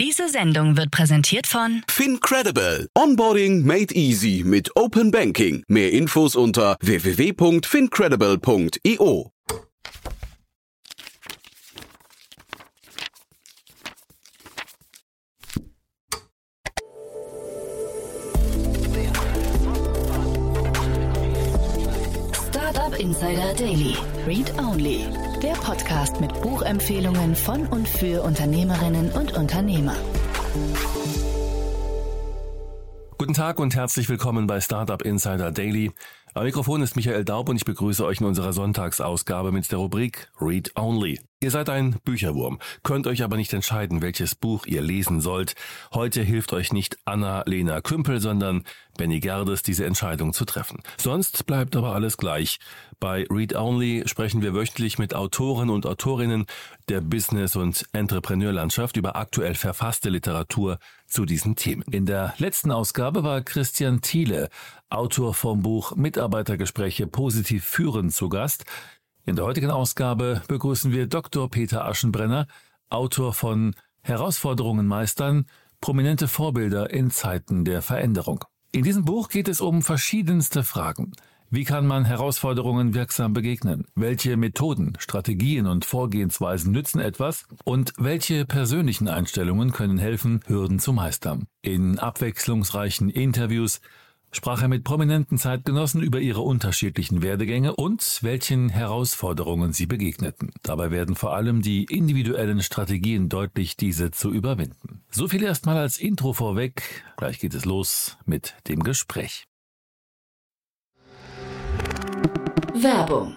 Diese Sendung wird präsentiert von FinCredible. Onboarding made easy mit Open Banking. Mehr Infos unter www.fincredible.io. Insider Daily. Read Only. Der Podcast mit Buchempfehlungen von und für Unternehmerinnen und Unternehmer. Guten Tag und herzlich willkommen bei Startup Insider Daily. Am Mikrofon ist Michael Daub und ich begrüße euch in unserer Sonntagsausgabe mit der Rubrik Read Only. Ihr seid ein Bücherwurm, könnt euch aber nicht entscheiden, welches Buch ihr lesen sollt. Heute hilft euch nicht Anna-Lena Kümpel, sondern Benny Gerdes, diese Entscheidung zu treffen. Sonst bleibt aber alles gleich. Bei Read Only sprechen wir wöchentlich mit Autoren und Autorinnen der Business- und Entrepreneurlandschaft über aktuell verfasste Literatur zu diesen Themen. In der letzten Ausgabe war Christian Thiele, Autor vom Buch Mitarbeitergespräche positiv führen, zu Gast. In der heutigen Ausgabe begrüßen wir Dr. Peter Aschenbrenner, Autor von Herausforderungen meistern, prominente Vorbilder in Zeiten der Veränderung. In diesem Buch geht es um verschiedenste Fragen. Wie kann man Herausforderungen wirksam begegnen? Welche Methoden, Strategien und Vorgehensweisen nützen etwas? Und welche persönlichen Einstellungen können helfen, Hürden zu meistern? In abwechslungsreichen Interviews sprach er mit prominenten Zeitgenossen über ihre unterschiedlichen Werdegänge und welchen Herausforderungen sie begegneten. Dabei werden vor allem die individuellen Strategien deutlich, diese zu überwinden. So viel erstmal als Intro vorweg. Gleich geht es los mit dem Gespräch. Werbung.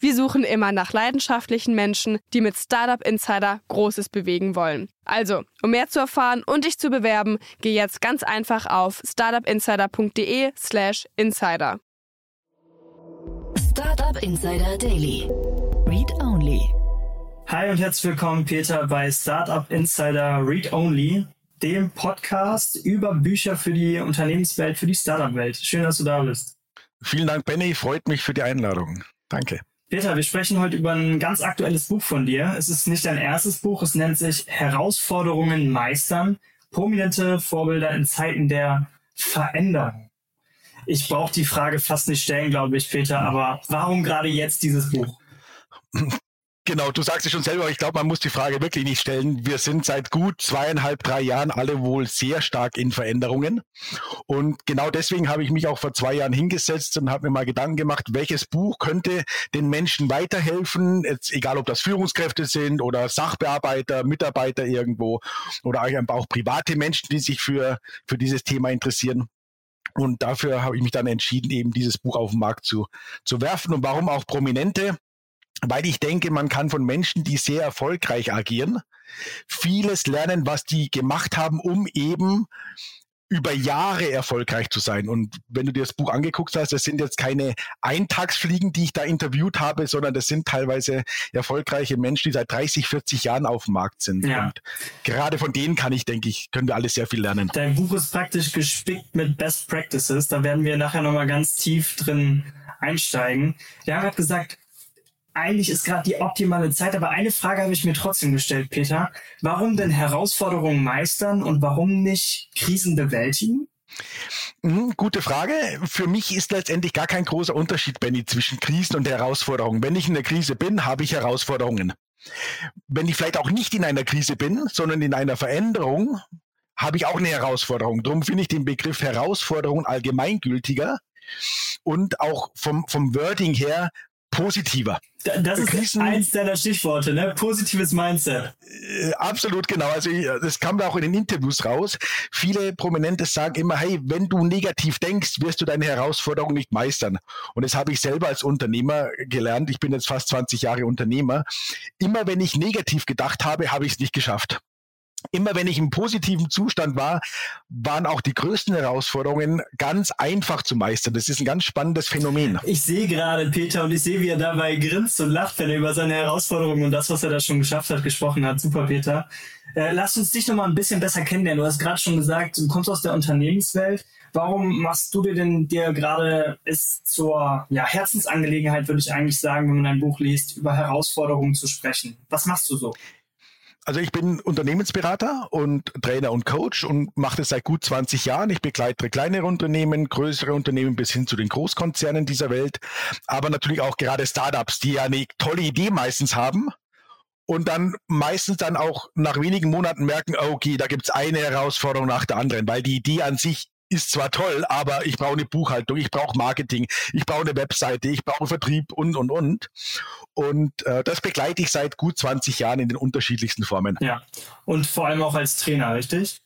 Wir suchen immer nach leidenschaftlichen Menschen, die mit Startup Insider Großes bewegen wollen. Also, um mehr zu erfahren und dich zu bewerben, geh jetzt ganz einfach auf startupinsider.de/slash insider. Startup Insider Daily. Read Only. Hi und herzlich willkommen, Peter, bei Startup Insider Read Only, dem Podcast über Bücher für die Unternehmenswelt, für die Startup-Welt. Schön, dass du da bist. Vielen Dank, Benny. Freut mich für die Einladung. Danke. Peter, wir sprechen heute über ein ganz aktuelles Buch von dir. Es ist nicht dein erstes Buch, es nennt sich Herausforderungen meistern. Prominente Vorbilder in Zeiten der Veränderung. Ich brauche die Frage fast nicht stellen, glaube ich, Peter, aber warum gerade jetzt dieses Buch? Genau, du sagst es schon selber, ich glaube, man muss die Frage wirklich nicht stellen. Wir sind seit gut zweieinhalb, drei Jahren alle wohl sehr stark in Veränderungen. Und genau deswegen habe ich mich auch vor zwei Jahren hingesetzt und habe mir mal Gedanken gemacht, welches Buch könnte den Menschen weiterhelfen, jetzt egal ob das Führungskräfte sind oder Sachbearbeiter, Mitarbeiter irgendwo oder auch private Menschen, die sich für, für dieses Thema interessieren. Und dafür habe ich mich dann entschieden, eben dieses Buch auf den Markt zu, zu werfen. Und warum auch Prominente? Weil ich denke, man kann von Menschen, die sehr erfolgreich agieren, vieles lernen, was die gemacht haben, um eben über Jahre erfolgreich zu sein. Und wenn du dir das Buch angeguckt hast, das sind jetzt keine Eintagsfliegen, die ich da interviewt habe, sondern das sind teilweise erfolgreiche Menschen, die seit 30, 40 Jahren auf dem Markt sind. Ja. Und gerade von denen kann ich, denke ich, können wir alle sehr viel lernen. Dein Buch ist praktisch gespickt mit Best Practices. Da werden wir nachher nochmal ganz tief drin einsteigen. Haben gerade gesagt, eigentlich ist gerade die optimale Zeit, aber eine Frage habe ich mir trotzdem gestellt, Peter. Warum denn Herausforderungen meistern und warum nicht Krisen bewältigen? Mhm, gute Frage. Für mich ist letztendlich gar kein großer Unterschied, Benny, zwischen Krisen und Herausforderungen. Wenn ich in der Krise bin, habe ich Herausforderungen. Wenn ich vielleicht auch nicht in einer Krise bin, sondern in einer Veränderung, habe ich auch eine Herausforderung. Darum finde ich den Begriff Herausforderung allgemeingültiger und auch vom, vom Wording her positiver. Das ist Krisen, eins deiner Stichworte, ne? Positives Mindset. Äh, absolut genau. Also das kam da auch in den Interviews raus. Viele Prominente sagen immer, hey, wenn du negativ denkst, wirst du deine Herausforderung nicht meistern. Und das habe ich selber als Unternehmer gelernt. Ich bin jetzt fast 20 Jahre Unternehmer. Immer wenn ich negativ gedacht habe, habe ich es nicht geschafft. Immer wenn ich im positiven Zustand war, waren auch die größten Herausforderungen ganz einfach zu meistern. Das ist ein ganz spannendes Phänomen. Ich sehe gerade Peter und ich sehe, wie er dabei grinst und lacht, wenn er über seine Herausforderungen und das, was er da schon geschafft hat, gesprochen hat. Super, Peter. Äh, lass uns dich nochmal ein bisschen besser kennenlernen. Du hast gerade schon gesagt, du kommst aus der Unternehmenswelt. Warum machst du dir denn dir gerade es zur ja, Herzensangelegenheit, würde ich eigentlich sagen, wenn man ein Buch liest, über Herausforderungen zu sprechen? Was machst du so? Also ich bin Unternehmensberater und Trainer und Coach und mache das seit gut 20 Jahren. Ich begleite kleinere Unternehmen, größere Unternehmen bis hin zu den Großkonzernen dieser Welt, aber natürlich auch gerade Startups, die ja eine tolle Idee meistens haben und dann meistens dann auch nach wenigen Monaten merken, okay, da gibt's eine Herausforderung nach der anderen, weil die Idee an sich ist zwar toll, aber ich brauche eine Buchhaltung, ich brauche Marketing, ich brauche eine Webseite, ich brauche Vertrieb und, und, und. Und äh, das begleite ich seit gut 20 Jahren in den unterschiedlichsten Formen. Ja, und vor allem auch als Trainer, richtig?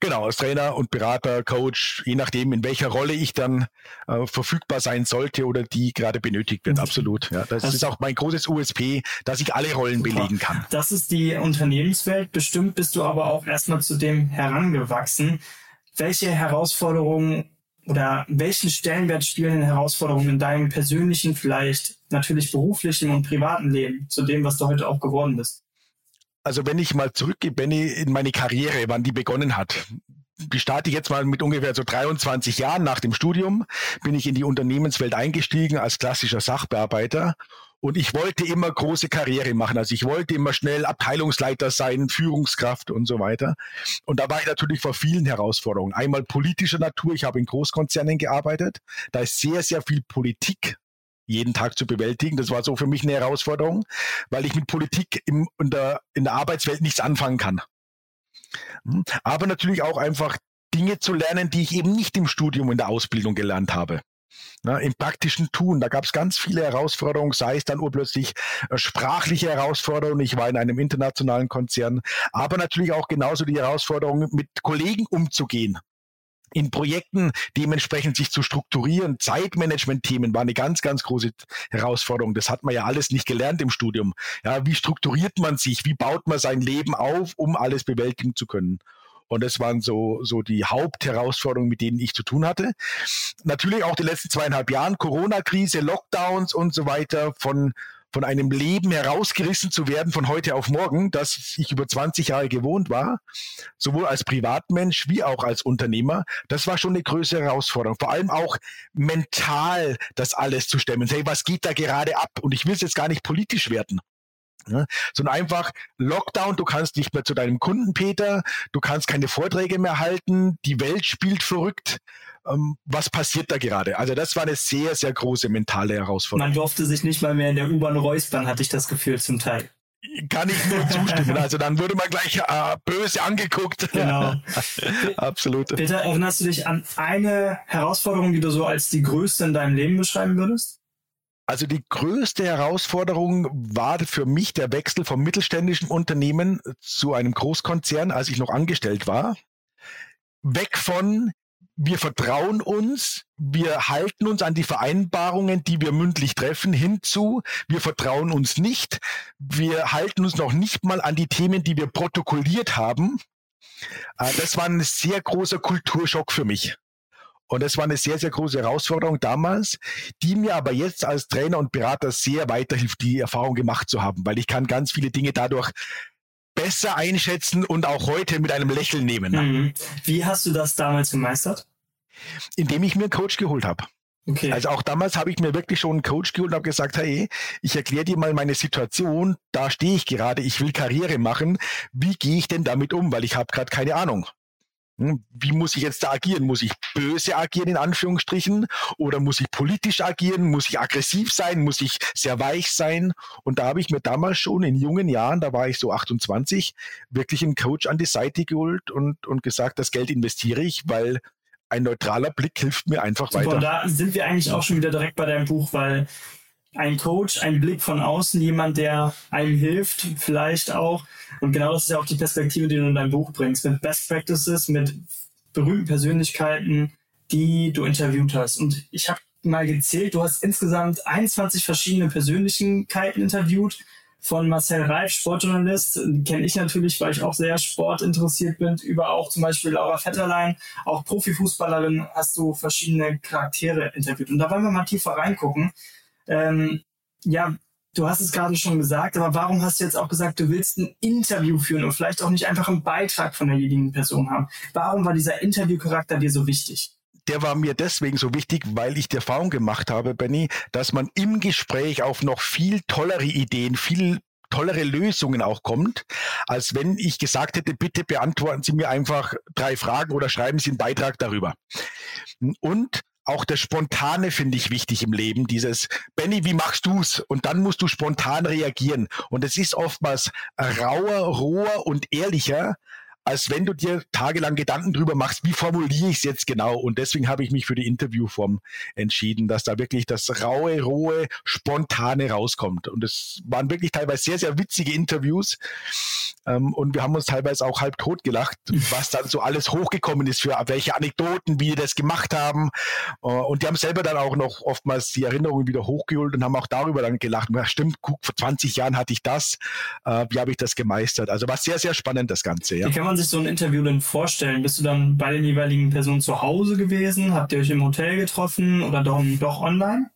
Genau, als Trainer und Berater, Coach, je nachdem, in welcher Rolle ich dann äh, verfügbar sein sollte oder die gerade benötigt wird. Absolut. Ja, das, das ist auch mein großes USP, dass ich alle Rollen super. belegen kann. Das ist die Unternehmenswelt. Bestimmt bist du aber auch erstmal zu dem herangewachsen welche Herausforderungen oder welchen Stellenwert spielen Herausforderungen in deinem persönlichen, vielleicht natürlich beruflichen und privaten Leben zu dem, was du heute auch geworden bist? Also wenn ich mal zurückgehe, Benny, in meine Karriere, wann die begonnen hat, die starte ich jetzt mal mit ungefähr so 23 Jahren nach dem Studium, bin ich in die Unternehmenswelt eingestiegen als klassischer Sachbearbeiter und ich wollte immer große Karriere machen. Also ich wollte immer schnell Abteilungsleiter sein, Führungskraft und so weiter. Und da war ich natürlich vor vielen Herausforderungen. Einmal politischer Natur. Ich habe in Großkonzernen gearbeitet. Da ist sehr, sehr viel Politik jeden Tag zu bewältigen. Das war so für mich eine Herausforderung, weil ich mit Politik im, in, der, in der Arbeitswelt nichts anfangen kann. Hm. Aber natürlich auch einfach Dinge zu lernen, die ich eben nicht im Studium in der Ausbildung gelernt habe ne, im praktischen Tun. Da gab es ganz viele Herausforderungen, sei es dann urplötzlich äh, sprachliche Herausforderungen. Ich war in einem internationalen Konzern, aber natürlich auch genauso die Herausforderung, mit Kollegen umzugehen in Projekten dementsprechend sich zu strukturieren. Zeitmanagement-Themen war eine ganz, ganz große Herausforderung. Das hat man ja alles nicht gelernt im Studium. Ja, wie strukturiert man sich? Wie baut man sein Leben auf, um alles bewältigen zu können? Und das waren so, so die Hauptherausforderungen, mit denen ich zu tun hatte. Natürlich auch die letzten zweieinhalb Jahren, Corona-Krise, Lockdowns und so weiter von, von einem Leben herausgerissen zu werden von heute auf morgen, das ich über 20 Jahre gewohnt war, sowohl als Privatmensch wie auch als Unternehmer, das war schon eine größere Herausforderung. Vor allem auch mental das alles zu stemmen. Hey, was geht da gerade ab? Und ich will es jetzt gar nicht politisch werden. Ne? Sondern einfach Lockdown, du kannst nicht mehr zu deinem Kunden, Peter, du kannst keine Vorträge mehr halten, die Welt spielt verrückt. Ähm, was passiert da gerade? Also das war eine sehr, sehr große mentale Herausforderung. Man durfte sich nicht mal mehr in der U-Bahn räuspern, hatte ich das Gefühl zum Teil. Kann ich nur zustimmen. Also dann würde man gleich äh, böse angeguckt. Genau. Absolut. Peter, erinnerst du dich an eine Herausforderung, die du so als die größte in deinem Leben beschreiben würdest? Also die größte Herausforderung war für mich der Wechsel vom mittelständischen Unternehmen zu einem Großkonzern, als ich noch angestellt war. Weg von wir vertrauen uns, wir halten uns an die Vereinbarungen, die wir mündlich treffen, hinzu, wir vertrauen uns nicht, wir halten uns noch nicht mal an die Themen, die wir protokolliert haben. Äh, das war ein sehr großer Kulturschock für mich. Und das war eine sehr, sehr große Herausforderung damals, die mir aber jetzt als Trainer und Berater sehr weiterhilft, die Erfahrung gemacht zu haben, weil ich kann ganz viele Dinge dadurch besser einschätzen und auch heute mit einem Lächeln nehmen. Mhm. Wie hast du das damals gemeistert? Indem ich mir einen Coach geholt habe. Okay. Also auch damals habe ich mir wirklich schon einen Coach geholt und habe gesagt, hey, ich erkläre dir mal meine Situation, da stehe ich gerade, ich will Karriere machen, wie gehe ich denn damit um, weil ich habe gerade keine Ahnung. Hm, wie muss ich jetzt da agieren? Muss ich böse agieren in Anführungsstrichen oder muss ich politisch agieren? Muss ich aggressiv sein? Muss ich sehr weich sein? Und da habe ich mir damals schon in jungen Jahren, da war ich so 28, wirklich einen Coach an die Seite geholt und, und gesagt, das Geld investiere ich, weil ein neutraler Blick hilft mir einfach Super, weiter. Da sind wir eigentlich auch schon wieder direkt bei deinem Buch, weil ein Coach, ein Blick von außen, jemand, der einem hilft, vielleicht auch. Und genau das ist ja auch die Perspektive, die du in deinem Buch bringst, mit Best Practices, mit berühmten Persönlichkeiten, die du interviewt hast. Und ich habe mal gezählt, du hast insgesamt 21 verschiedene Persönlichkeiten interviewt. von Marcel Reif, Sportjournalist, kenne ich natürlich, weil ich auch sehr sportinteressiert bin, über auch zum Beispiel Laura Vetterlein, auch Profifußballerin, hast du verschiedene Charaktere interviewt. Und da wollen wir mal tiefer reingucken. Ähm, ja, du hast es gerade schon gesagt, aber warum hast du jetzt auch gesagt, du willst ein Interview führen und vielleicht auch nicht einfach einen Beitrag von derjenigen Person haben? Warum war dieser Interviewcharakter dir so wichtig? der war mir deswegen so wichtig, weil ich die Erfahrung gemacht habe, Benny, dass man im Gespräch auf noch viel tollere Ideen, viel tollere Lösungen auch kommt, als wenn ich gesagt hätte, bitte beantworten Sie mir einfach drei Fragen oder schreiben Sie einen Beitrag darüber. Und auch das Spontane finde ich wichtig im Leben. Dieses, Benny, wie machst du's? Und dann musst du spontan reagieren. Und es ist oftmals rauer, roher und ehrlicher, als wenn du dir tagelang Gedanken drüber machst, wie formuliere ich es jetzt genau. Und deswegen habe ich mich für die Interviewform entschieden, dass da wirklich das raue, rohe, spontane rauskommt. Und es waren wirklich teilweise sehr, sehr witzige Interviews. Ähm, und wir haben uns teilweise auch halb tot gelacht, was dann so alles hochgekommen ist, für welche Anekdoten, wie die das gemacht haben. Äh, und die haben selber dann auch noch oftmals die Erinnerungen wieder hochgeholt und haben auch darüber dann gelacht. Ja, stimmt, guck, vor 20 Jahren hatte ich das. Äh, wie habe ich das gemeistert? Also war sehr, sehr spannend, das Ganze. Ja man sich so ein Interview denn vorstellen? Bist du dann bei den jeweiligen Personen zu Hause gewesen? Habt ihr euch im Hotel getroffen oder doch, doch online?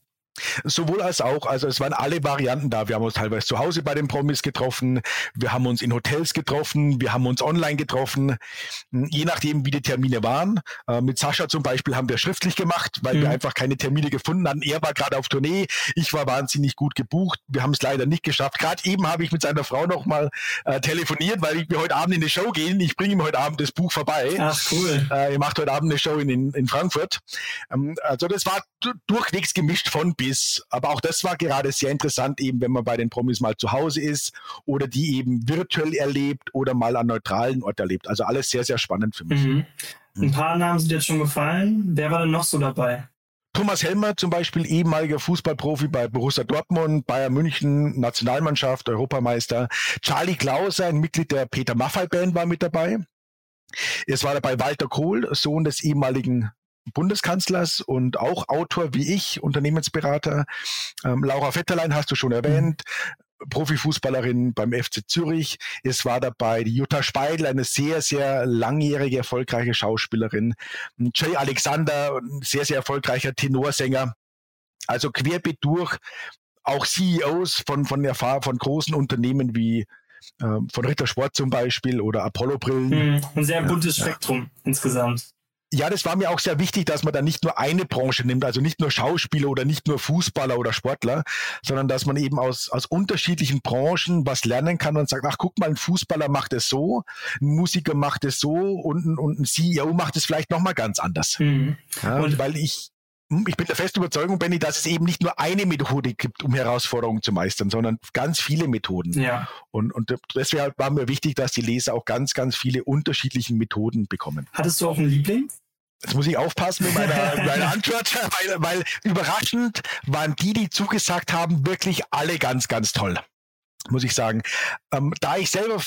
Sowohl als auch. Also es waren alle Varianten da. Wir haben uns teilweise zu Hause bei den Promis getroffen, wir haben uns in Hotels getroffen, wir haben uns online getroffen, hm, je nachdem, wie die Termine waren. Äh, mit Sascha zum Beispiel haben wir schriftlich gemacht, weil mhm. wir einfach keine Termine gefunden hatten. Er war gerade auf Tournee, ich war wahnsinnig gut gebucht. Wir haben es leider nicht geschafft. Gerade eben habe ich mit seiner Frau nochmal äh, telefoniert, weil wir heute Abend in eine Show gehen. Ich bringe ihm heute Abend das Buch vorbei. Ach cool. Äh, er macht heute Abend eine Show in, in, in Frankfurt. Ähm, also das war durchwegs gemischt von bis ist. Aber auch das war gerade sehr interessant, eben wenn man bei den Promis mal zu Hause ist oder die eben virtuell erlebt oder mal an neutralen Ort erlebt. Also alles sehr, sehr spannend für mich. Mhm. Ein paar Namen sind jetzt schon gefallen. Wer war denn noch so dabei? Thomas Helmer zum Beispiel, ehemaliger Fußballprofi bei Borussia Dortmund, Bayern München, Nationalmannschaft, Europameister. Charlie Klauser, ein Mitglied der Peter Maffay Band, war mit dabei. Es war dabei Walter Kohl, Sohn des ehemaligen Bundeskanzlers und auch Autor wie ich, Unternehmensberater. Ähm, Laura Vetterlein hast du schon erwähnt. Profifußballerin beim FC Zürich. Es war dabei die Jutta Speidel, eine sehr, sehr langjährige, erfolgreiche Schauspielerin. Jay Alexander, sehr, sehr erfolgreicher Tenorsänger. Also querbeet durch. Auch CEOs von, von, Erfahr von großen Unternehmen wie äh, von Rittersport zum Beispiel oder Apollo Brillen. Hm, ein sehr buntes ja, Spektrum ja. insgesamt. Ja, das war mir auch sehr wichtig, dass man da nicht nur eine Branche nimmt, also nicht nur Schauspieler oder nicht nur Fußballer oder Sportler, sondern dass man eben aus, aus unterschiedlichen Branchen was lernen kann und sagt, ach guck mal, ein Fußballer macht es so, ein Musiker macht es so und, und ein CEO macht es vielleicht nochmal ganz anders. Mhm. Ja, weil ich, ich bin der festen Überzeugung, Benny, dass es eben nicht nur eine Methode gibt, um Herausforderungen zu meistern, sondern ganz viele Methoden. Ja. Und, und deswegen war mir wichtig, dass die Leser auch ganz, ganz viele unterschiedliche Methoden bekommen. Hattest du auch einen Liebling? Jetzt muss ich aufpassen mit meiner, meiner Antwort, weil, weil überraschend waren die, die zugesagt haben, wirklich alle ganz, ganz toll, muss ich sagen. Ähm, da ich selber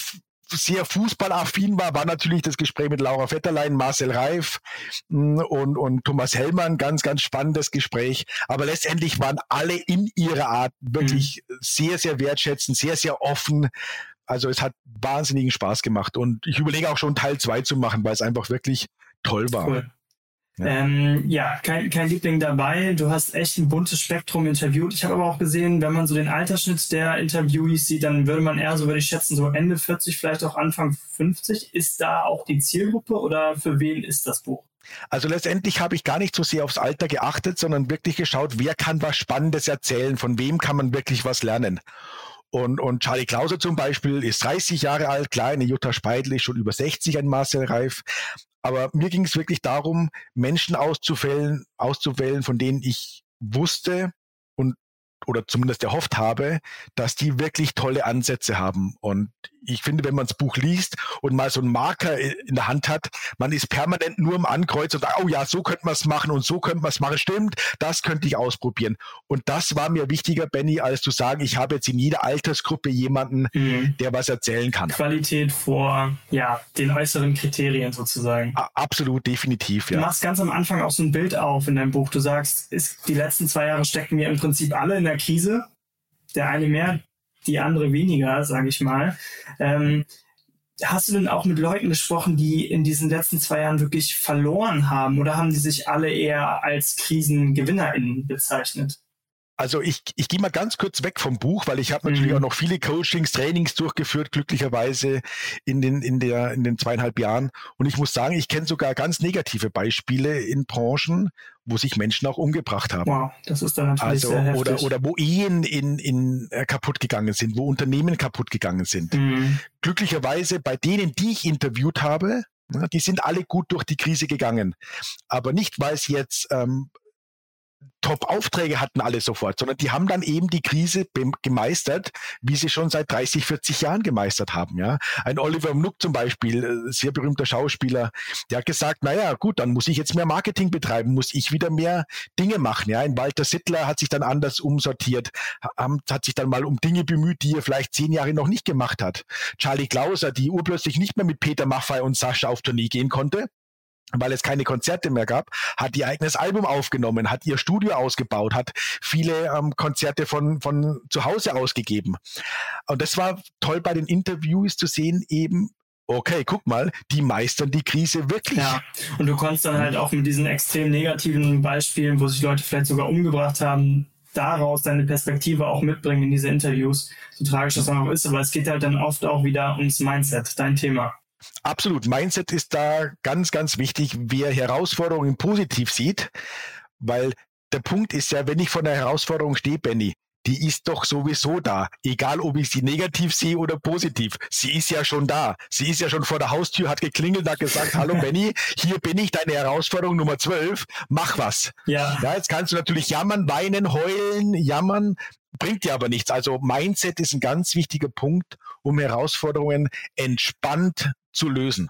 sehr fußballaffin war, war natürlich das Gespräch mit Laura Vetterlein, Marcel Reif mm, und, und Thomas Hellmann ganz, ganz spannendes Gespräch. Aber letztendlich waren alle in ihrer Art wirklich mhm. sehr, sehr wertschätzend, sehr, sehr offen. Also es hat wahnsinnigen Spaß gemacht und ich überlege auch schon Teil zwei zu machen, weil es einfach wirklich toll war. Cool. Ja, ähm, ja kein, kein Liebling dabei. Du hast echt ein buntes Spektrum interviewt. Ich habe aber auch gesehen, wenn man so den Altersschnitt der Interviewees sieht, dann würde man eher so, würde ich schätzen, so Ende 40, vielleicht auch Anfang 50. Ist da auch die Zielgruppe oder für wen ist das Buch? Also letztendlich habe ich gar nicht so sehr aufs Alter geachtet, sondern wirklich geschaut, wer kann was Spannendes erzählen, von wem kann man wirklich was lernen. Und, und Charlie Klauser zum Beispiel ist 30 Jahre alt, klar, eine Jutta Speidel ist schon über 60, ein Marcel Reif. Aber mir ging es wirklich darum, Menschen auszuwählen, auszuwählen, von denen ich wusste oder zumindest erhofft habe, dass die wirklich tolle Ansätze haben. Und ich finde, wenn man das Buch liest und mal so einen Marker in der Hand hat, man ist permanent nur im Ankreuz und sagt, oh ja, so könnte man es machen und so könnte man es machen. Stimmt, das könnte ich ausprobieren. Und das war mir wichtiger, Benny, als zu sagen, ich habe jetzt in jeder Altersgruppe jemanden, mhm. der was erzählen kann. Qualität vor, ja, den äußeren Kriterien sozusagen. absolut, definitiv, ja. Du machst ganz am Anfang auch so ein Bild auf in deinem Buch. Du sagst, ist, die letzten zwei Jahre stecken wir im Prinzip alle in der Krise. Der eine mehr, die andere weniger, sage ich mal. Ähm, hast du denn auch mit Leuten gesprochen, die in diesen letzten zwei Jahren wirklich verloren haben oder haben die sich alle eher als KrisengewinnerInnen bezeichnet? Also ich, ich gehe mal ganz kurz weg vom Buch, weil ich habe natürlich mhm. auch noch viele Coachings, Trainings durchgeführt, glücklicherweise in den, in, der, in den zweieinhalb Jahren. Und ich muss sagen, ich kenne sogar ganz negative Beispiele in Branchen, wo sich Menschen auch umgebracht haben. Wow, das ist dann natürlich also, sehr heftig. Oder, oder wo Ehen in, in, äh, kaputt gegangen sind, wo Unternehmen kaputt gegangen sind. Mhm. Glücklicherweise bei denen, die ich interviewt habe, die sind alle gut durch die Krise gegangen. Aber nicht, weil es jetzt ähm, Top-Aufträge hatten alle sofort, sondern die haben dann eben die Krise gemeistert, wie sie schon seit 30, 40 Jahren gemeistert haben. Ja, ein Oliver Mnuck zum Beispiel, äh, sehr berühmter Schauspieler, der hat gesagt, naja, gut, dann muss ich jetzt mehr Marketing betreiben, muss ich wieder mehr Dinge machen. Ja, ein Walter Sittler hat sich dann anders umsortiert, hat sich dann mal um Dinge bemüht, die er vielleicht zehn Jahre noch nicht gemacht hat. Charlie Klauser, die urplötzlich nicht mehr mit Peter Maffay und Sascha auf Tournee gehen konnte, weil es keine Konzerte mehr gab, hat ihr eigenes Album aufgenommen, hat ihr Studio ausgebaut, hat viele ähm, Konzerte von, von zu Hause ausgegeben. Und das war toll bei den Interviews zu sehen, eben, okay, guck mal, die meistern die Krise wirklich. Ja, und du konntest dann halt auch mit diesen extrem negativen Beispielen, wo sich Leute vielleicht sogar umgebracht haben, daraus deine Perspektive auch mitbringen in diese Interviews, so tragisch das auch ist, aber es geht halt dann oft auch wieder ums Mindset, dein Thema. Absolut. Mindset ist da ganz, ganz wichtig, wer Herausforderungen positiv sieht, weil der Punkt ist ja, wenn ich vor einer Herausforderung stehe, Benny, die ist doch sowieso da. Egal, ob ich sie negativ sehe oder positiv. Sie ist ja schon da. Sie ist ja schon vor der Haustür, hat geklingelt, hat gesagt, hallo Benny, hier bin ich, deine Herausforderung Nummer 12, mach was. Ja. ja. Jetzt kannst du natürlich jammern, weinen, heulen, jammern, bringt dir aber nichts. Also Mindset ist ein ganz wichtiger Punkt, um Herausforderungen entspannt zu lösen.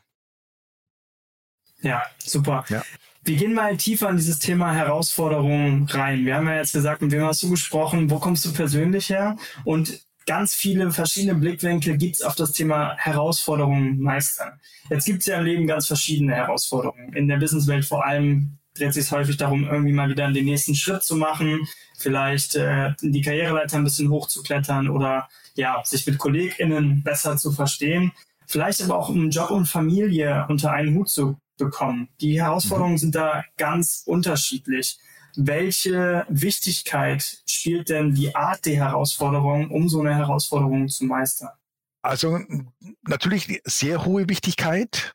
Ja, super. Ja. Wir gehen mal tiefer in dieses Thema Herausforderungen rein. Wir haben ja jetzt gesagt, mit wem hast du gesprochen, wo kommst du persönlich her? Und ganz viele verschiedene Blickwinkel gibt es auf das Thema Herausforderungen meistern. Jetzt gibt es ja im Leben ganz verschiedene Herausforderungen. In der Businesswelt vor allem dreht sich häufig darum, irgendwie mal wieder den nächsten Schritt zu machen, vielleicht äh, die Karriereleiter ein bisschen hochzuklettern oder ja, sich mit KollegInnen besser zu verstehen vielleicht aber auch um Job und Familie unter einen Hut zu bekommen. Die Herausforderungen mhm. sind da ganz unterschiedlich. Welche Wichtigkeit spielt denn die Art der Herausforderung, um so eine Herausforderung zu meistern? Also natürlich sehr hohe Wichtigkeit,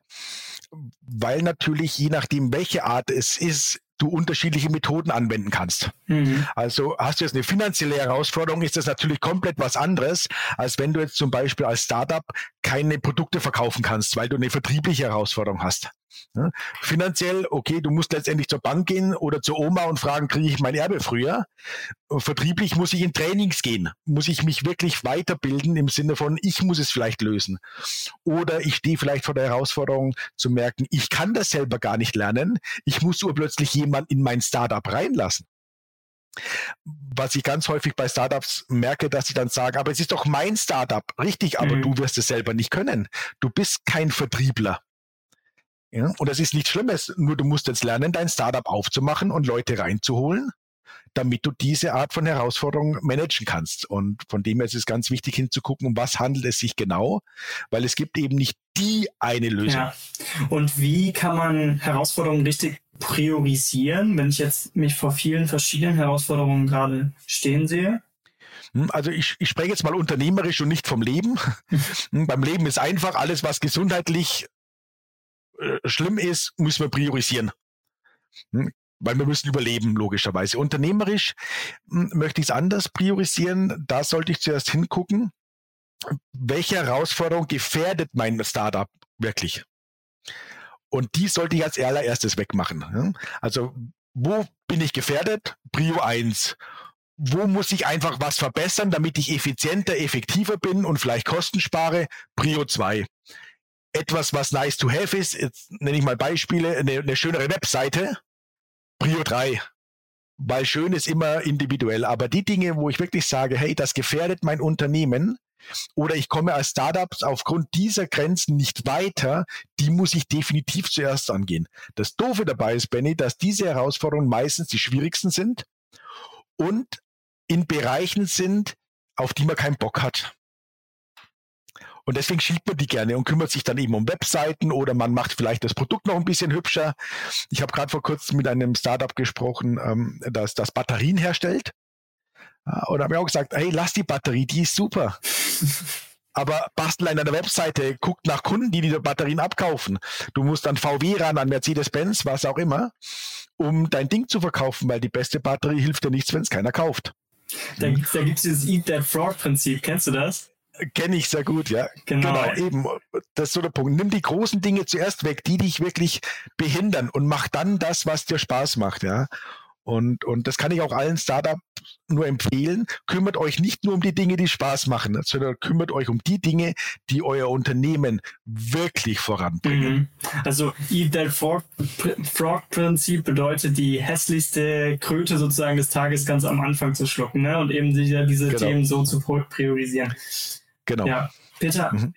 weil natürlich je nachdem, welche Art es ist, du unterschiedliche Methoden anwenden kannst. Mhm. Also hast du jetzt eine finanzielle Herausforderung, ist das natürlich komplett was anderes, als wenn du jetzt zum Beispiel als Startup keine Produkte verkaufen kannst, weil du eine vertriebliche Herausforderung hast. Ja, finanziell, okay, du musst letztendlich zur Bank gehen oder zur Oma und fragen, kriege ich mein Erbe früher? Vertrieblich muss ich in Trainings gehen, muss ich mich wirklich weiterbilden im Sinne von, ich muss es vielleicht lösen. Oder ich stehe vielleicht vor der Herausforderung zu merken, ich kann das selber gar nicht lernen, ich muss urplötzlich jemand in mein Startup reinlassen was ich ganz häufig bei Startups merke, dass sie dann sagen, aber es ist doch mein Startup. Richtig, aber mhm. du wirst es selber nicht können. Du bist kein Vertriebler. Ja? Und das ist nichts Schlimmes, nur du musst jetzt lernen, dein Startup aufzumachen und Leute reinzuholen, damit du diese Art von Herausforderung managen kannst. Und von dem her ist es ganz wichtig hinzugucken, um was handelt es sich genau, weil es gibt eben nicht die eine Lösung. Ja. Und wie kann man Herausforderungen richtig priorisieren, wenn ich jetzt mich vor vielen verschiedenen Herausforderungen gerade stehen sehe? Hm, also ich, ich spreche jetzt mal unternehmerisch und nicht vom Leben. Hm, beim Leben ist einfach alles, was gesundheitlich äh, schlimm ist, müssen wir priorisieren. Hm? Weil wir müssen überleben, logischerweise. Unternehmerisch hm, möchte ich es anders priorisieren. Da sollte ich zuerst hingucken, welche Herausforderung gefährdet mein Startup wirklich? Und die sollte ich als allererstes wegmachen. Also, wo bin ich gefährdet? Prio 1 wo muss ich einfach was verbessern, damit ich effizienter, effektiver bin und vielleicht Kosten spare? Prio 2 etwas, was nice to have ist, jetzt nenne ich mal Beispiele, eine, eine schönere Webseite, Prio 3. Weil schön ist immer individuell. Aber die Dinge, wo ich wirklich sage, hey, das gefährdet mein Unternehmen, oder ich komme als Startups aufgrund dieser Grenzen nicht weiter, die muss ich definitiv zuerst angehen. Das Doofe dabei ist, Benny, dass diese Herausforderungen meistens die schwierigsten sind und in Bereichen sind, auf die man keinen Bock hat. Und deswegen schiebt man die gerne und kümmert sich dann eben um Webseiten oder man macht vielleicht das Produkt noch ein bisschen hübscher. Ich habe gerade vor kurzem mit einem Startup gesprochen, ähm, das das Batterien herstellt. Und habe mir auch gesagt, hey, lass die Batterie, die ist super. Aber bastel an einer Webseite, guckt nach Kunden, die die Batterien abkaufen. Du musst an VW ran, an Mercedes-Benz, was auch immer, um dein Ding zu verkaufen, weil die beste Batterie hilft dir nichts, wenn es keiner kauft. Da, da gibt es dieses Eat That Frog-Prinzip. Kennst du das? Kenne ich sehr gut, ja. Genau. genau, eben. Das ist so der Punkt. Nimm die großen Dinge zuerst weg, die dich wirklich behindern und mach dann das, was dir Spaß macht, ja. Und, und das kann ich auch allen Startups nur empfehlen. Kümmert euch nicht nur um die Dinge, die Spaß machen, sondern kümmert euch um die Dinge, die euer Unternehmen wirklich voranbringen. Mhm. Also Eat That Frog, Frog Prinzip bedeutet, die hässlichste Kröte sozusagen des Tages ganz am Anfang zu schlucken ne? und eben diese, diese genau. Themen so zu priorisieren. Genau. Ja, Peter, mhm.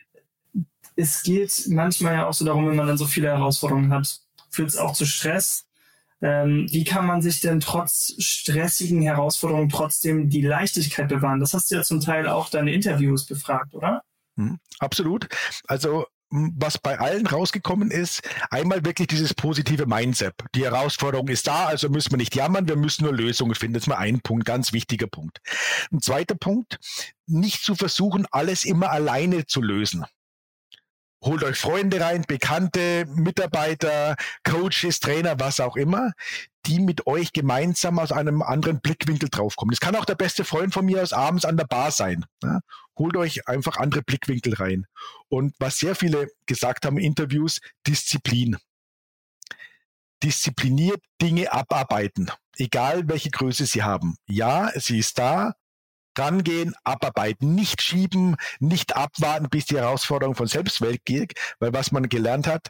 es geht manchmal ja auch so darum, wenn man dann so viele Herausforderungen hat, führt es auch zu Stress. Ähm, wie kann man sich denn trotz stressigen Herausforderungen trotzdem die Leichtigkeit bewahren? Das hast du ja zum Teil auch deine Interviews befragt, oder? Mhm, absolut. Also was bei allen rausgekommen ist, einmal wirklich dieses positive Mindset. Die Herausforderung ist da, also müssen wir nicht jammern, wir müssen nur Lösungen finden. Das ist mal ein Punkt, ganz wichtiger Punkt. Ein zweiter Punkt, nicht zu versuchen, alles immer alleine zu lösen. Holt euch Freunde rein, Bekannte, Mitarbeiter, Coaches, Trainer, was auch immer, die mit euch gemeinsam aus einem anderen Blickwinkel draufkommen. Das kann auch der beste Freund von mir aus abends an der Bar sein. Ja? Holt euch einfach andere Blickwinkel rein. Und was sehr viele gesagt haben in Interviews, Disziplin. Diszipliniert Dinge abarbeiten, egal welche Größe sie haben. Ja, sie ist da, rangehen, abarbeiten, nicht schieben, nicht abwarten, bis die Herausforderung von selbst weggeht, weil was man gelernt hat,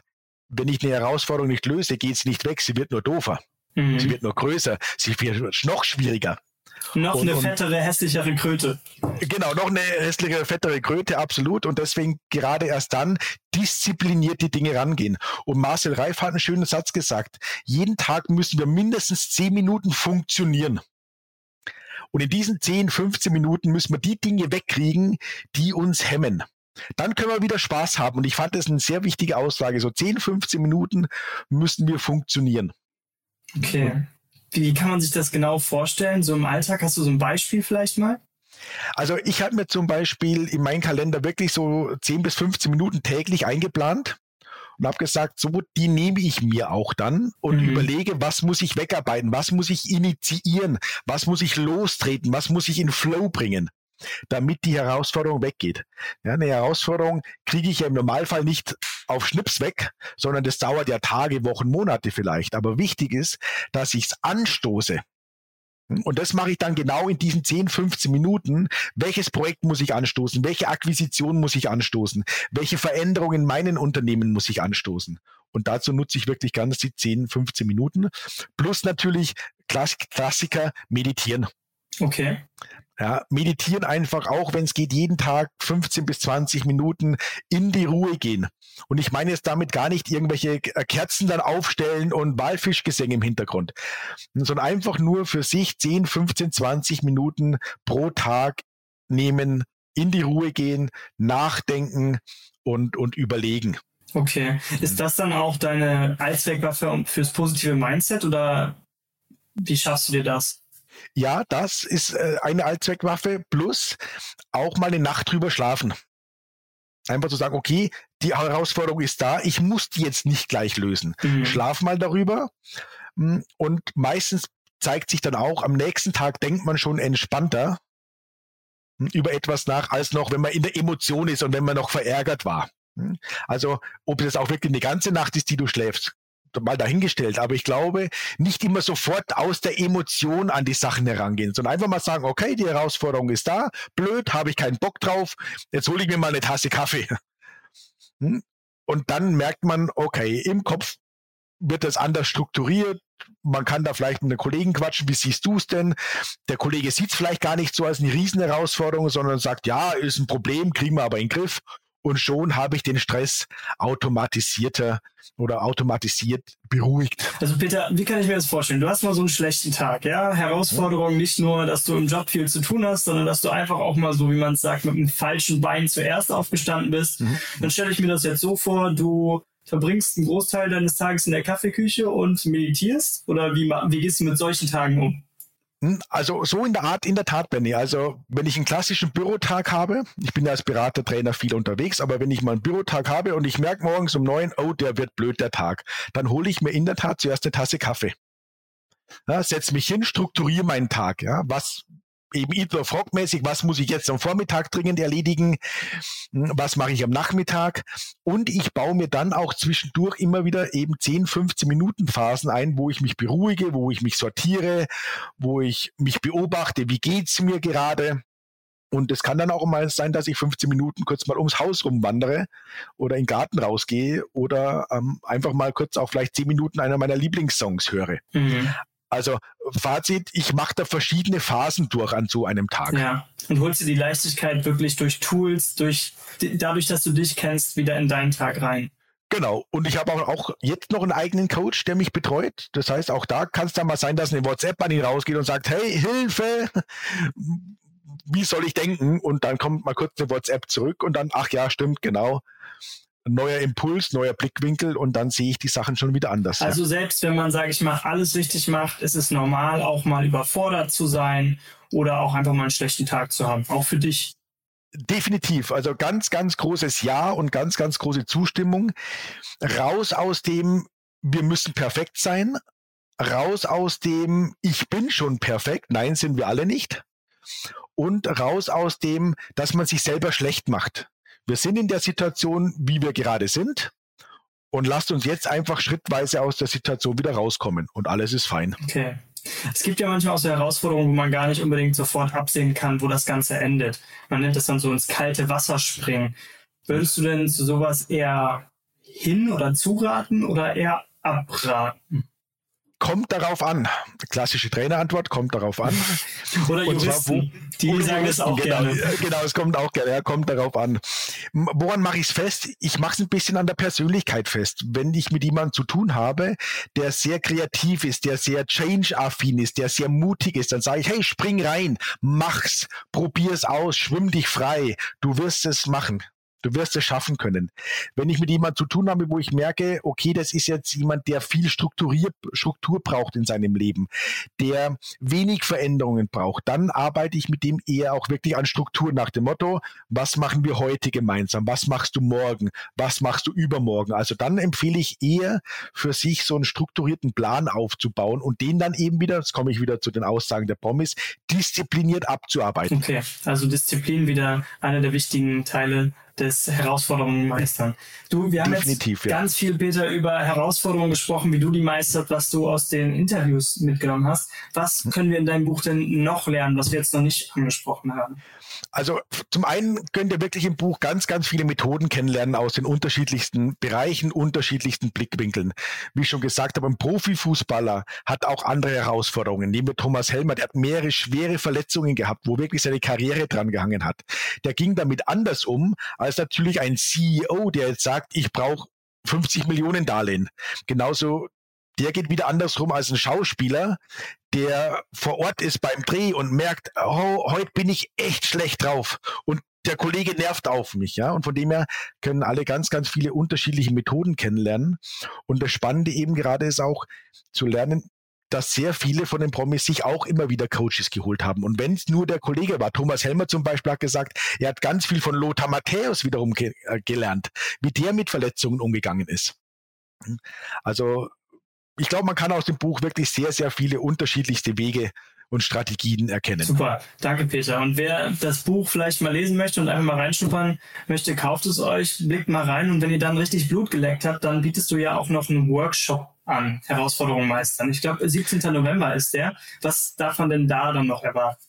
wenn ich eine Herausforderung nicht löse, geht sie nicht weg, sie wird nur doofer. Mhm. Sie wird nur größer, sie wird noch schwieriger. Noch und, eine fettere, hässlichere Kröte. Genau, noch eine hässlichere, fettere Kröte, absolut. Und deswegen gerade erst dann diszipliniert die Dinge rangehen. Und Marcel Reif hat einen schönen Satz gesagt. Jeden Tag müssen wir mindestens zehn Minuten funktionieren. Und in diesen 10, 15 Minuten müssen wir die Dinge wegkriegen, die uns hemmen. Dann können wir wieder Spaß haben. Und ich fand das eine sehr wichtige Aussage. So 10, 15 Minuten müssen wir funktionieren. Okay. Wie kann man sich das genau vorstellen? So im Alltag hast du so ein Beispiel vielleicht mal? Also ich habe mir zum Beispiel in meinen Kalender wirklich so 10 bis 15 Minuten täglich eingeplant und habe gesagt, so, die nehme ich mir auch dann und mhm. überlege, was muss ich wegarbeiten, was muss ich initiieren, was muss ich lostreten, was muss ich in Flow bringen damit die Herausforderung weggeht. Ja, eine Herausforderung kriege ich ja im Normalfall nicht auf Schnips weg, sondern das dauert ja Tage, Wochen, Monate vielleicht. Aber wichtig ist, dass ich es anstoße. Und das mache ich dann genau in diesen 10, 15 Minuten. Welches Projekt muss ich anstoßen? Welche Akquisition muss ich anstoßen? Welche Veränderungen in meinen Unternehmen muss ich anstoßen? Und dazu nutze ich wirklich ganz die 10, 15 Minuten. Plus natürlich Klassiker meditieren. Okay. Ja, meditieren einfach auch, wenn es geht, jeden Tag 15 bis 20 Minuten in die Ruhe gehen. Und ich meine jetzt damit gar nicht irgendwelche äh, Kerzen dann aufstellen und Walfischgesänge im Hintergrund, sondern einfach nur für sich 10, 15, 20 Minuten pro Tag nehmen, in die Ruhe gehen, nachdenken und, und überlegen. Okay. Ist das dann auch deine Allzweckwaffe fürs positive Mindset oder wie schaffst du dir das? Ja, das ist äh, eine Allzweckwaffe plus auch mal eine Nacht drüber schlafen. Einfach zu sagen, okay, die Herausforderung ist da, ich muss die jetzt nicht gleich lösen. Mhm. Schlaf mal darüber. Hm, und meistens zeigt sich dann auch, am nächsten Tag denkt man schon entspannter hm, über etwas nach, als noch, wenn man in der Emotion ist und wenn man noch verärgert war. Hm. Also, ob es auch wirklich eine ganze Nacht ist, die du schläfst, mal dahingestellt. Aber ich glaube, nicht immer sofort aus der Emotion an die Sachen herangehen, sondern einfach mal sagen, okay, die Herausforderung ist da, blöd, habe ich keinen Bock drauf, jetzt hole ich mir mal eine Tasse Kaffee. Hm? Und dann merkt man, okay, im Kopf wird das anders strukturiert. Man kann da vielleicht mit einem Kollegen quatschen, wie siehst du es denn? Der Kollege sieht es vielleicht gar nicht so als eine Riesenherausforderung, sondern sagt, ja, ist ein Problem, kriegen wir aber in den Griff. Und schon habe ich den Stress automatisierter oder automatisiert beruhigt. Also Peter, wie kann ich mir das vorstellen? Du hast mal so einen schlechten Tag, ja? Herausforderung nicht nur, dass du im Job viel zu tun hast, sondern dass du einfach auch mal so, wie man es sagt, mit dem falschen Bein zuerst aufgestanden bist. Mhm. Dann stelle ich mir das jetzt so vor, du verbringst einen Großteil deines Tages in der Kaffeeküche und meditierst? Oder wie, wie gehst du mit solchen Tagen um? Hm, also so in der Art, in der Tat, Benny. Also wenn ich einen klassischen Bürotag habe, ich bin ja als Berater, Trainer viel unterwegs, aber wenn ich mal einen Bürotag habe und ich merke morgens um neun, oh, der wird blöd, der Tag, dann hole ich mir in der Tat zuerst eine Tasse Kaffee. Ja, setz mich hin, strukturiere meinen Tag. Ja, was eben Eat the Frog mäßig, was muss ich jetzt am Vormittag dringend erledigen, hm, was mache ich am Nachmittag und ich baue mir dann auch zwischendurch immer wieder eben 10, 15 Minuten Phasen ein, wo ich mich beruhige, wo ich mich sortiere, wo ich mich beobachte, wie geht's mir gerade. Und es kann dann auch mal sein, dass ich 15 Minuten kurz mal ums Haus rumwandere oder in den Garten rausgehe oder ähm, einfach mal kurz auch vielleicht 10 Minuten einer meiner Lieblingssongs höre. Mhm. Also Fazit, ich mache da verschiedene Phasen durch an so einem Tag. Ja, und holst dir die Leichtigkeit wirklich durch Tools, durch dadurch, dass du dich kennst, wieder in deinen Tag rein. Genau. Und ich habe auch, jetzt noch einen eigenen Coach, der mich betreut. Das heißt, auch da kann es dann mal sein, dass eine WhatsApp an ihn rausgeht und sagt, hey, Hilfe! Wie soll ich denken? Und dann kommt mal kurz eine WhatsApp zurück und dann, ach ja, stimmt, genau neuer Impuls, neuer Blickwinkel und dann sehe ich die Sachen schon wieder anders. Also ja. selbst wenn man, sage ich mal, alles richtig macht, ist es normal, auch mal überfordert zu sein oder auch einfach mal einen schlechten Tag zu haben, auch für dich. Definitiv. Also ganz, ganz großes Ja und ganz, ganz große Zustimmung. Raus aus dem, wir müssen perfekt sein. Raus aus dem, ich bin schon perfekt. Nein, sind wir alle nicht. Und raus aus dem, dass man sich selber schlecht macht wir sind in der Situation, wie wir gerade sind. Und lasst uns jetzt einfach schrittweise aus der Situation wieder rauskommen. Und alles ist fein. Okay. Es gibt ja manchmal auch so Herausforderungen, wo man gar nicht unbedingt sofort absehen kann, wo das Ganze endet. Man nennt das dann so ins kalte Wasser springen. Würdest du denn zu sowas eher hin oder zuraten oder eher abraten? Kommt darauf an. Klassische Trainerantwort, kommt darauf an. Oder Juristen, zwar, wo, die sagen es auch genau, gerne. Genau, es kommt auch gerne, ja, kommt darauf an. Woran mache ich es fest? Ich mache es ein bisschen an der Persönlichkeit fest. Wenn ich mit jemandem zu tun habe, der sehr kreativ ist, der sehr change-affin ist, der sehr mutig ist, dann sage ich, hey, spring rein, mach's, probier's aus, schwimm dich frei, du wirst es machen. Du wirst es schaffen können. Wenn ich mit jemandem zu tun habe, wo ich merke, okay, das ist jetzt jemand, der viel Struktur, Struktur braucht in seinem Leben, der wenig Veränderungen braucht, dann arbeite ich mit dem eher auch wirklich an Struktur nach dem Motto, was machen wir heute gemeinsam? Was machst du morgen? Was machst du übermorgen? Also dann empfehle ich eher für sich so einen strukturierten Plan aufzubauen und den dann eben wieder, jetzt komme ich wieder zu den Aussagen der Promis, diszipliniert abzuarbeiten. Okay, also Disziplin wieder einer der wichtigen Teile des Herausforderungen meistern. Du, wir haben Definitiv, jetzt ja. ganz viel, Peter, über Herausforderungen gesprochen, wie du die meistert, was du aus den Interviews mitgenommen hast. Was können wir in deinem Buch denn noch lernen, was wir jetzt noch nicht angesprochen haben? Also zum einen könnt ihr wirklich im Buch ganz, ganz viele Methoden kennenlernen aus den unterschiedlichsten Bereichen, unterschiedlichsten Blickwinkeln. Wie ich schon gesagt habe, ein Profifußballer hat auch andere Herausforderungen. Nehmen wir Thomas Helmer, der hat mehrere schwere Verletzungen gehabt, wo wirklich seine Karriere dran gehangen hat. Der ging damit anders um als natürlich ein CEO, der jetzt sagt, ich brauche 50 Millionen Darlehen. Genauso der geht wieder andersrum als ein Schauspieler, der vor Ort ist beim Dreh und merkt, oh, heute bin ich echt schlecht drauf und der Kollege nervt auf mich, ja. Und von dem her können alle ganz, ganz viele unterschiedliche Methoden kennenlernen. Und das Spannende eben gerade ist auch zu lernen, dass sehr viele von den Promis sich auch immer wieder Coaches geholt haben. Und wenn es nur der Kollege war, Thomas Helmer zum Beispiel hat gesagt, er hat ganz viel von Lothar Matthäus wiederum ge äh, gelernt, wie der mit Verletzungen umgegangen ist. Also ich glaube, man kann aus dem Buch wirklich sehr, sehr viele unterschiedlichste Wege und Strategien erkennen. Super, danke Peter. Und wer das Buch vielleicht mal lesen möchte und einfach mal reinschnuppern möchte, kauft es euch, blickt mal rein und wenn ihr dann richtig Blut geleckt habt, dann bietest du ja auch noch einen Workshop an, Herausforderungen meistern. Ich glaube, 17. November ist der. Was darf man denn da dann noch erwarten?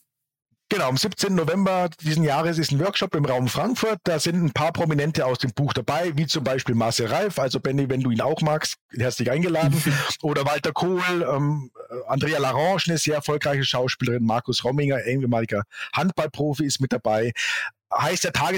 Genau, am 17. November diesen Jahres ist ein Workshop im Raum Frankfurt. Da sind ein paar Prominente aus dem Buch dabei, wie zum Beispiel Marcel Reif. Also Benny, wenn du ihn auch magst, herzlich eingeladen. Oder Walter Kohl, ähm, Andrea Larange, eine sehr erfolgreiche Schauspielerin, Markus Romminger, ehemaliger Handballprofi ist mit dabei. Heißt der Tag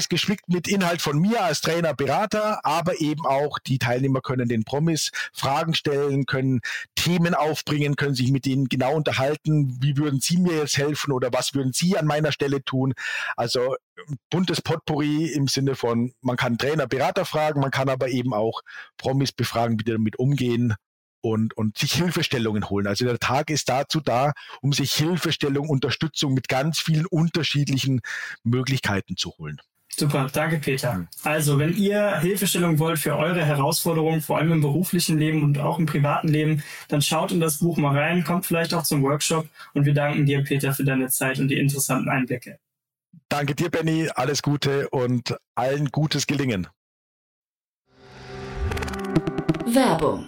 mit Inhalt von mir als Trainer, Berater, aber eben auch die Teilnehmer können den Promis Fragen stellen, können Themen aufbringen, können sich mit denen genau unterhalten, wie würden sie mir jetzt helfen oder was würden sie an meiner Stelle tun. Also buntes Potpourri im Sinne von, man kann Trainer, Berater fragen, man kann aber eben auch Promis befragen, wie die damit umgehen und, und sich Hilfestellungen holen. Also der Tag ist dazu da, um sich Hilfestellung, Unterstützung mit ganz vielen unterschiedlichen Möglichkeiten zu holen. Super, danke Peter. Also, wenn ihr Hilfestellung wollt für eure Herausforderungen, vor allem im beruflichen Leben und auch im privaten Leben, dann schaut in das Buch mal rein, kommt vielleicht auch zum Workshop und wir danken dir, Peter, für deine Zeit und die interessanten Einblicke. Danke dir, Benny, alles Gute und allen gutes Gelingen. Werbung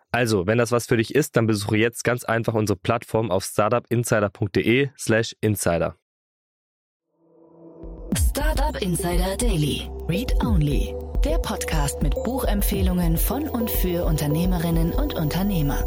Also, wenn das was für dich ist, dann besuche jetzt ganz einfach unsere Plattform auf startupinsider.de/slash insider. Startup Insider Daily. Read Only. Der Podcast mit Buchempfehlungen von und für Unternehmerinnen und Unternehmer.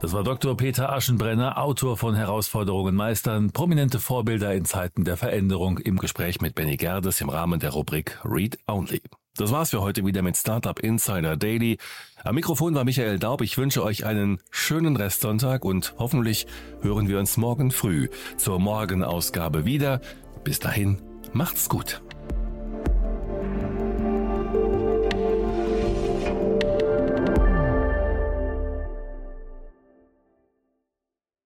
Das war Dr. Peter Aschenbrenner, Autor von Herausforderungen meistern, prominente Vorbilder in Zeiten der Veränderung im Gespräch mit Benny Gerdes im Rahmen der Rubrik Read Only. Das war's für heute wieder mit Startup Insider Daily. Am Mikrofon war Michael Daub. Ich wünsche euch einen schönen Restsonntag und hoffentlich hören wir uns morgen früh zur Morgenausgabe wieder. Bis dahin, macht's gut.